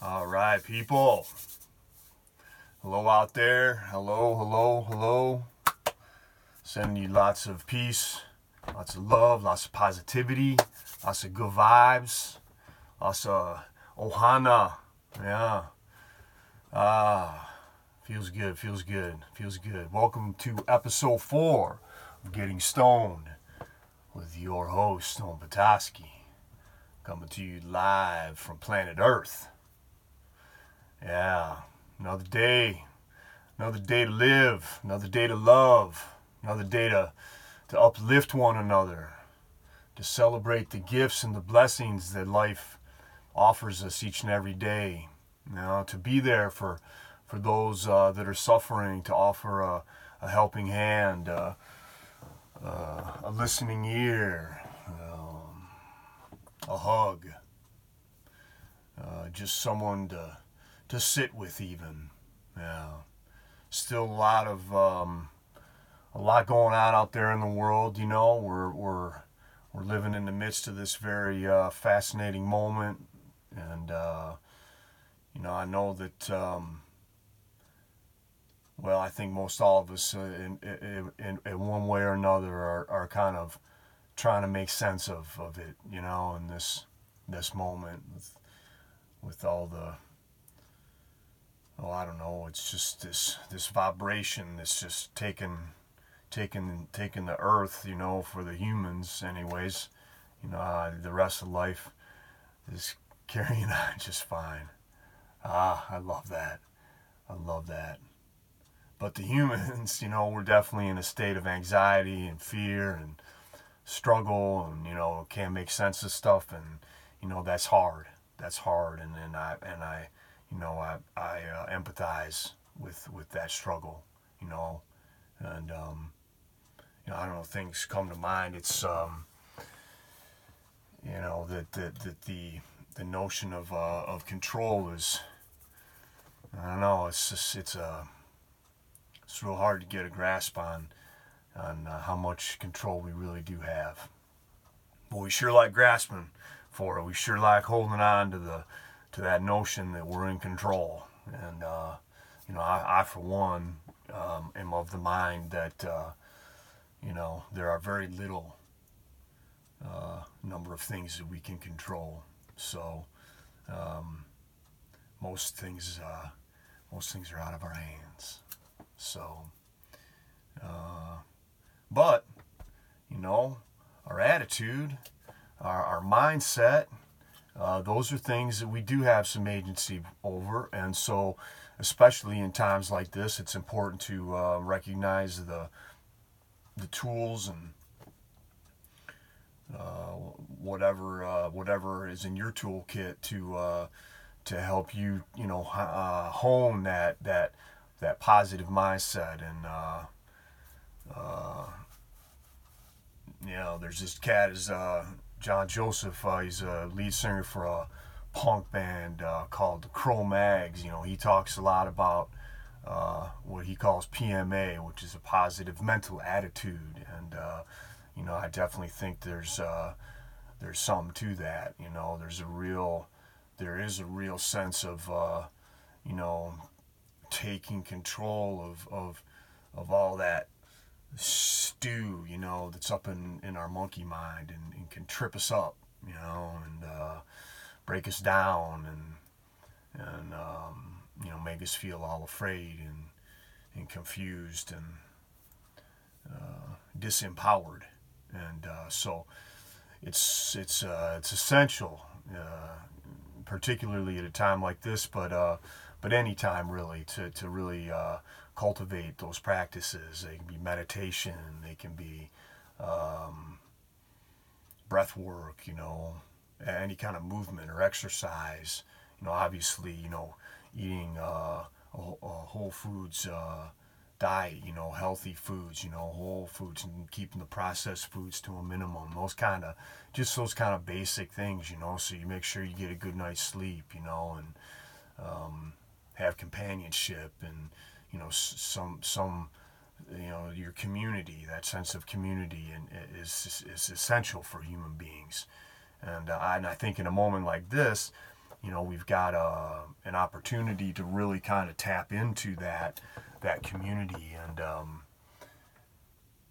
All right, people. Hello out there. Hello, hello, hello. Sending you lots of peace, lots of love, lots of positivity, lots of good vibes, lots of ohana. Yeah. Ah, feels good, feels good, feels good. Welcome to episode four of Getting Stoned with your host, Stone Petoskey, coming to you live from planet Earth. Yeah, another day, another day to live, another day to love, another day to, to uplift one another, to celebrate the gifts and the blessings that life offers us each and every day. Know, to be there for for those uh, that are suffering, to offer a, a helping hand, uh, uh, a listening ear, um, a hug, uh, just someone to to sit with even. Yeah. Still a lot of um, a lot going on out there in the world, you know. We're we're we're living in the midst of this very uh, fascinating moment and uh, you know, I know that um, well, I think most all of us uh, in, in, in, one way or another are, are kind of trying to make sense of, of it, you know, in this this moment with with all the oh I don't know it's just this this vibration that's just taking taking taking the earth you know for the humans anyways. You know uh, the rest of life is carrying on just fine. Ah I love that. I love that. But the humans you know we're definitely in a state of anxiety and fear and struggle and you know can't make sense of stuff and you know that's hard. That's hard. And, and I and I you know, I, I uh, empathize with, with that struggle, you know, and, um, you know, I don't know, things come to mind. It's, um, you know, that, that, that the, the notion of, uh, of control is, I don't know, it's just, it's, uh, it's real hard to get a grasp on, on uh, how much control we really do have. But we sure like grasping for it. We sure like holding on to the, to that notion that we're in control. And, uh, you know, I, I for one, um, am of the mind that, uh, you know, there are very little uh, number of things that we can control. So, um, most things, uh, most things are out of our hands. So, uh, but, you know, our attitude, our, our mindset, uh, those are things that we do have some agency over, and so especially in times like this, it's important to uh, recognize the the tools and uh, whatever uh, whatever is in your toolkit to uh, to help you you know hone that that that positive mindset and you know there's this cat is John Joseph. Uh, he's a lead singer for a punk band uh, called the Cro-Mags. You know, he talks a lot about uh, what he calls PMA, which is a positive mental attitude, and uh, you know, I definitely think there's uh, there's something to that. You know, there's a real there is a real sense of uh, you know taking control of of of all that stew, you know, that's up in, in our monkey mind and, and can trip us up, you know, and uh, break us down and, and um, you know, make us feel all afraid and, and confused and uh, disempowered. And uh, so it's, it's, uh, it's essential, uh, particularly at a time like this, but, uh, but any time really, to, to really cultivate those practices. They can be meditation, they can be um, breath work, you know, any kind of movement or exercise. You know, obviously, you know, eating uh, a, a, whole foods uh, diet, you know, healthy foods, you know, whole foods, and keeping the processed foods to a minimum. Those kind of, just those kind of basic things, you know. So you make sure you get a good night's sleep, you know, and um, have companionship and you know some some you know your community that sense of community and is is essential for human beings. And uh, and I think in a moment like this you know, we've got a, uh, an opportunity to really kind of tap into that that community and um,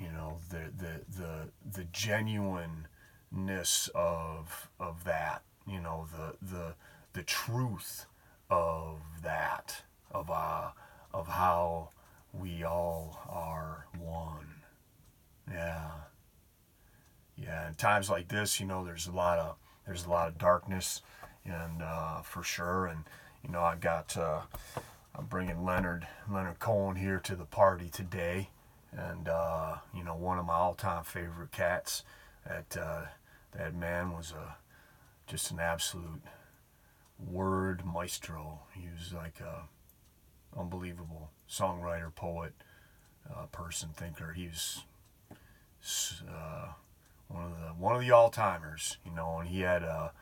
you know the the the the genuineness of of that you know the the the truth of that of uh of how we all are one. Yeah. Yeah in times like this you know there's a lot of there's a lot of darkness and uh, for sure. And you know I've got uh, i'm bringing leonard leonard cohen here to the party today. And uh, you know one of my all-time favorite cats that uh, that man was a just an absolute word maestro he was like a unbelievable songwriter poet uh, person thinker he was uh, one of the one of the all-timers you know and he had a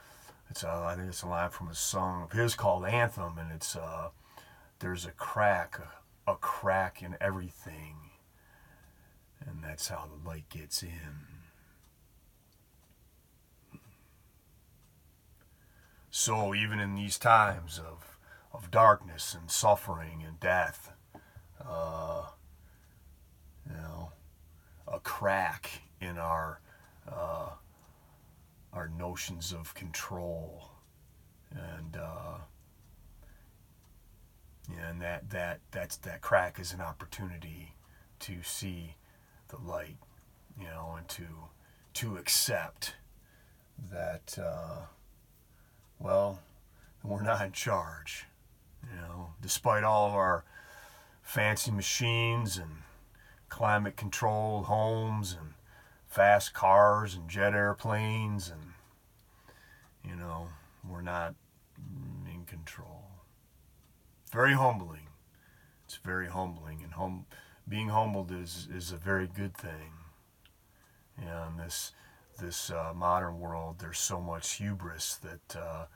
it's a, I think it's a line from a song of his called Anthem and it's uh, there's a crack a, a crack in everything and that's how the light gets in. So, even in these times of, of darkness and suffering and death, uh, you know, a crack in our uh, our notions of control, and uh, and that that that's that crack is an opportunity to see the light, you know, and to to accept that uh, we're not in charge. You know, despite all of our fancy machines and climate controlled homes and fast cars and jet airplanes and you know, we're not in control. Very humbling. It's very humbling and hum being humbled is is a very good thing. In this this uh, modern world, there's so much hubris that uh,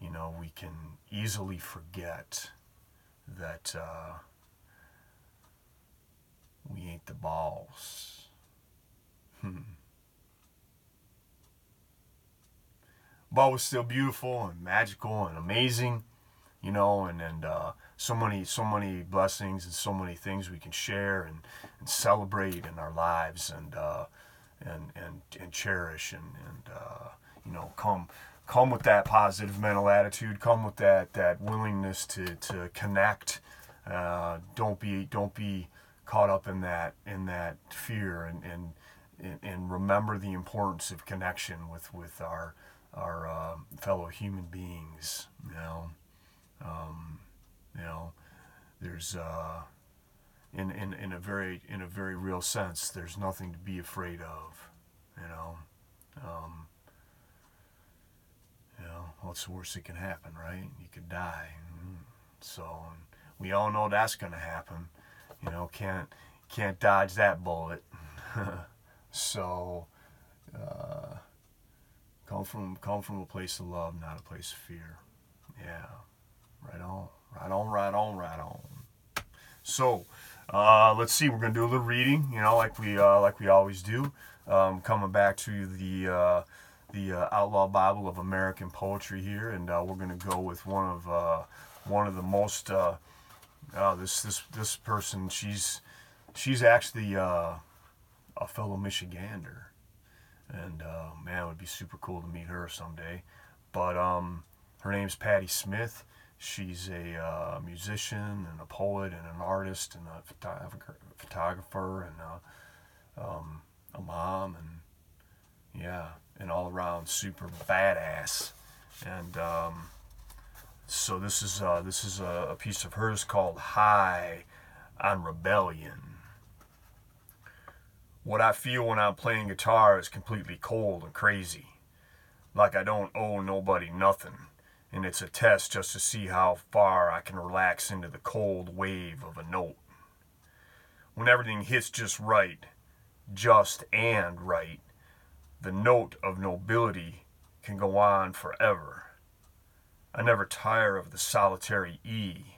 you know we can easily forget that uh, we ain't the boss. Hmm. But was still beautiful and magical and amazing, you know, and and uh, so many so many blessings and so many things we can share and, and celebrate in our lives and uh, and and and cherish and and uh, you know come come with that positive mental attitude come with that that willingness to to connect uh, don't be don't be caught up in that in that fear and and and remember the importance of connection with with our our uh, fellow human beings you know um, you know, there's uh, in, in in a very in a very real sense, there's nothing to be afraid of. You know, um, know, what's the worst that can happen, right? You could die. So we all know that's going to happen. You know, can't can't dodge that bullet. so uh, come from come from a place of love, not a place of fear. Yeah, right on. Right on, right on, right on. So, uh, let's see. We're gonna do a little reading, you know, like we uh, like we always do. Um, coming back to the uh, the uh, Outlaw Bible of American Poetry here, and uh, we're gonna go with one of uh, one of the most. this this this person, she's she's actually a fellow Michigander, and man, it would be super cool to meet her someday. But um, her name's Patti Smith She's a uh, musician and a poet and an artist and a photographer and uh, um, a mom and yeah, an all around super badass. And um, so this is uh, this is a, a piece of hers called "High on Rebellion." What I feel when I'm playing guitar is completely cold and crazy, like I don't owe nobody nothing and it's a test just to see how far I can relax into the cold wave of a note. When everything hits just right, just and right, the note of nobility can go on forever. I never tire of the solitary E,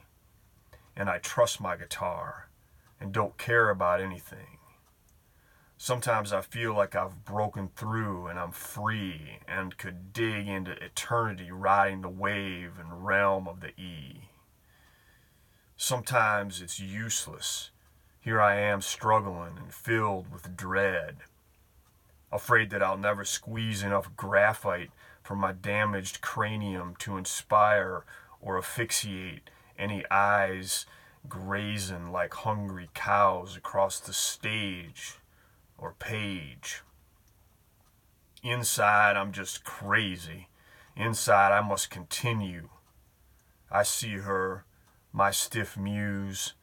and I trust my guitar and don't care about anything. Sometimes I feel like I've broken through and I'm free and could dig into eternity riding the wave and realm of the E. Sometimes it's useless. Here I am struggling and filled with dread, afraid that I'll never squeeze enough graphite from my damaged cranium to inspire or asphyxiate any eyes grazing like hungry cows across the stage or page. Inside, I'm just crazy. Inside, I must continue. I see her my stiff muse,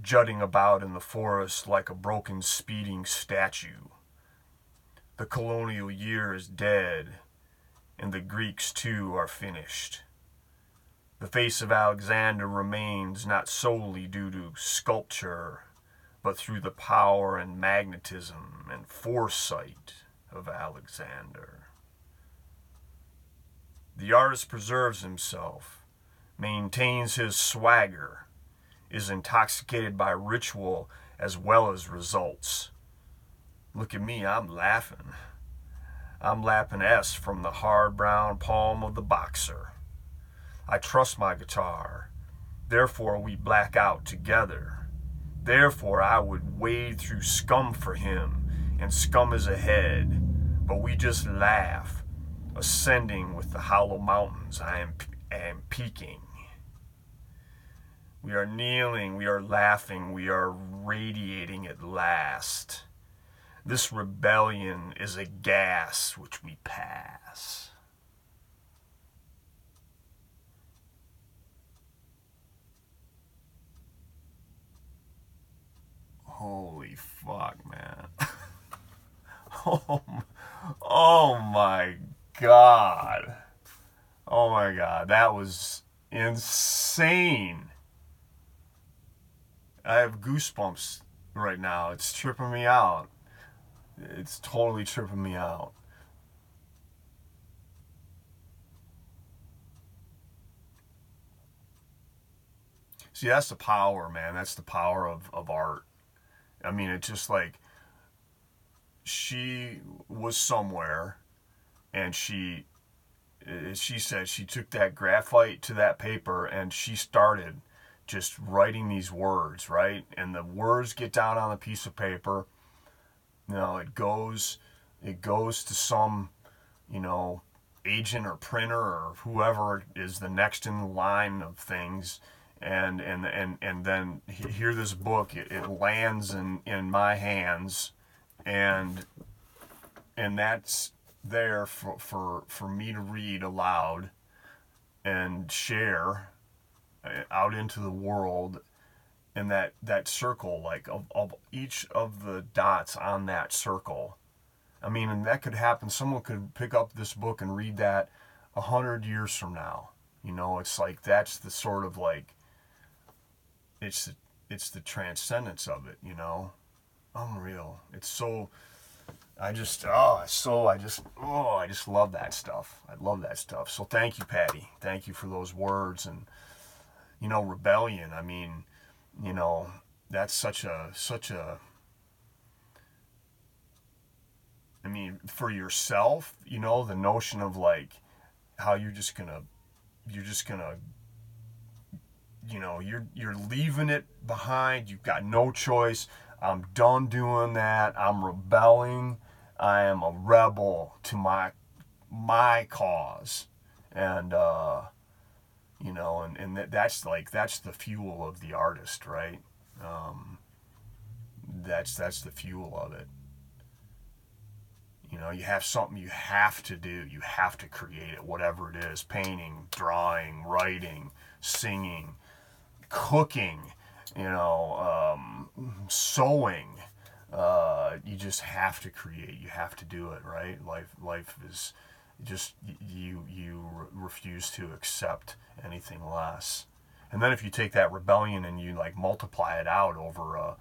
jutting about in the forest like a broken speeding statue. The colonial year is dead, and the Greeks too are finished. The face of Alexander remains not solely due to sculpture, but through the power and magnetism and foresight of Alexander. The artist preserves himself maintains his swagger, is intoxicated by ritual as well as results. Look at me, I'm laughing. I'm lapping S from the hard brown palm of the boxer. I trust my guitar. Therefore, we black out together. Therefore, I would wade through scum for him, and scum is ahead. But we just laugh, ascending with the hollow mountains I am, am peaking. We are kneeling, we are laughing, we are radiating at last. This rebellion is a gas which we pass. Holy fuck, man. oh, oh my god. Oh my god. That was insane. I have goosebumps right now. It's tripping me out. It's totally tripping me out. See, that's the power, man. That's the power of, of art. I mean, it's just like she was somewhere and she eh, she said she took that graphite to that paper and she started just writing these words, right? And the words get down on a piece of paper. You know, it goes it goes to some, you know, agent or printer or whoever is the next in line of things. And and and and then here this book it, it lands in in my hands. And and that's there for for for me to read aloud and share uh, out into the world and that that circle like of, of each of the dots on that circle. I mean and that could happen. Someone could pick up this book and read that a hundred years from now. You know it's like that's the sort of like it's the, it's the transcendence of it you know? Unreal. It's so i just oh so i just oh i just love that stuff. I love that stuff. So thank you Patti. Thank you for those words and you know, rebellion. I mean, you know, that's such a such a I mean, for yourself, you know, the notion of like how you're just gonna you're just gonna you know, you're you're leaving it behind, you've got no choice. I'm done doing that. I'm rebelling. I am a rebel to my my cause. And uh you know and, and that, that's like that's the fuel of the artist right? Um, that's that's the fuel of it. You know you have something you have to do. You have to create it whatever it is painting drawing writing singing cooking you know um, sewing. Uh, you just have to create. You have to do it right? Life life is just you you refuse to accept anything less. And then if you take that rebellion and you like multiply it out over uh,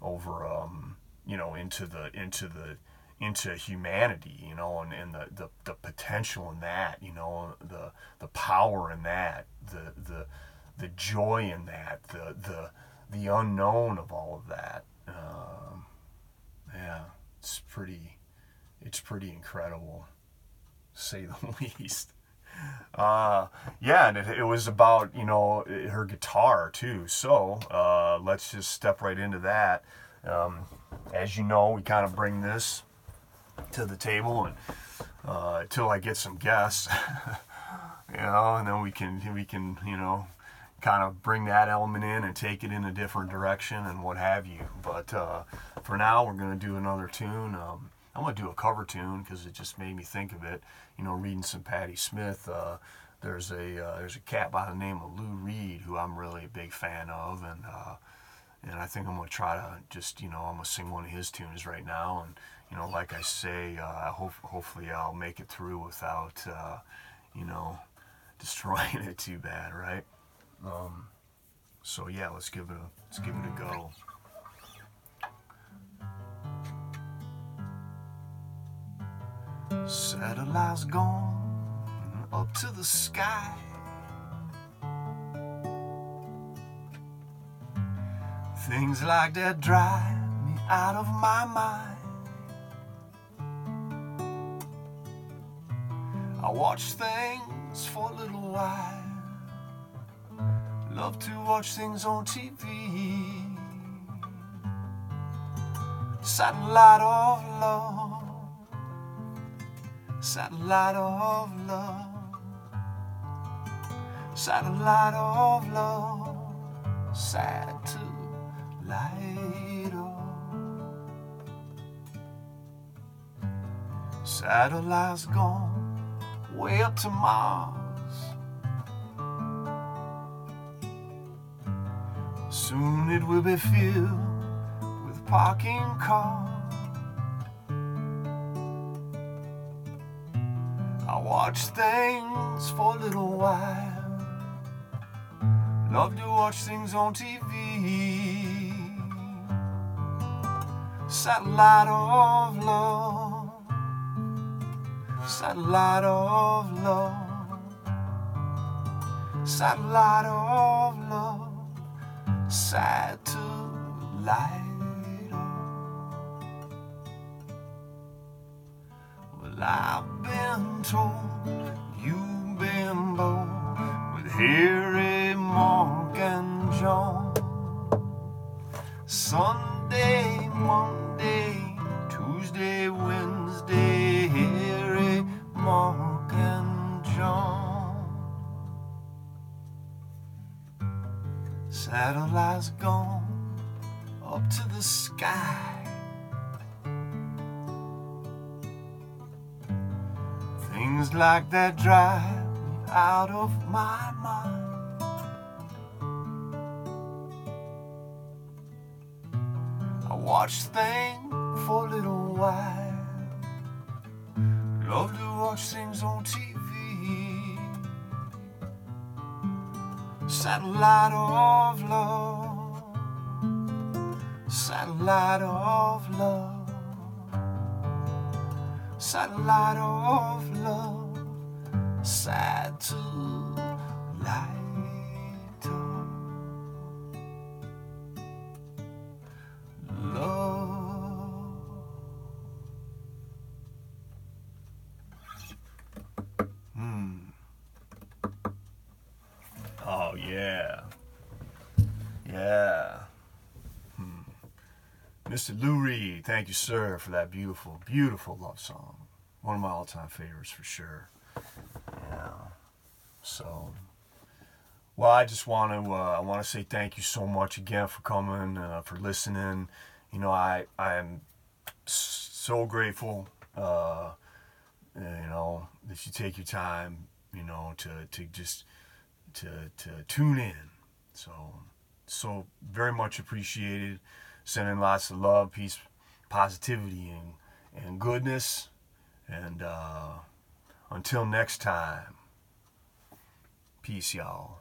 over um, you know into the into the into humanity, you know, and, and the, the, the potential in that, you know, the the power in that, the the the joy in that, the the the unknown of all of that. Um, yeah, it's pretty, it's pretty incredible, say the least. Uh, yeah, and it, it, was about you know her guitar too. So uh, let's just step right into that. Um, as you know, we kind of bring this to the table and uh, until I get some guests, you know, and then we can we can you know kind of bring that element in and take it in a different direction and what have you. But uh, for now, we're going to do another tune. Um, I'm to do a cover tune because it just made me think of it. You know, reading some Patti Smith. Uh, there's a uh, there's a cat by the name of Lou Reed who I'm really a big fan of, and uh, and I think I'm to try to just you know I'm to sing one of his tunes right now, and you know, like I say, uh, hope hopefully I'll make it through without uh, you know destroying it too bad, right? Um, so yeah, let's give it a let's give it a go. Satellites gone up to the sky. Things like that drive me out of my mind. I watch things for a little while love to watch things on TV. Satellite of love, satellite of love, satellite of love, satellite of. Satellites gone way up to Mars. Soon it will be filled with parking cars. I watch things for a little while. Love to watch things on TV. Satellite of love. Satellite of love. Satellite of love sad I've been told you've been bold with Harry, Mark, and John. Sunday, Monday, Tuesday, Wednesday, Harry, Mark, and John. Satellite's gone up to the sky. Things like that drive me out of my mind. I watch things for a little while. Love to watch things on TV. Satellite of love, satellite of love, satellite of love, satellite of Lou Reed, thank you, sir, for that beautiful, beautiful love song. One of my all-time favorites for sure. Yeah. So, well, I just want to uh, I want to say thank you so much again for coming, uh, for listening. You know, I I am so grateful. Uh, you know that you take your time. You know to to just to, to tune in. So, so very much appreciated. Sending lots of love, peace, positivity, and, and goodness. And uh, until next time, peace, y'all.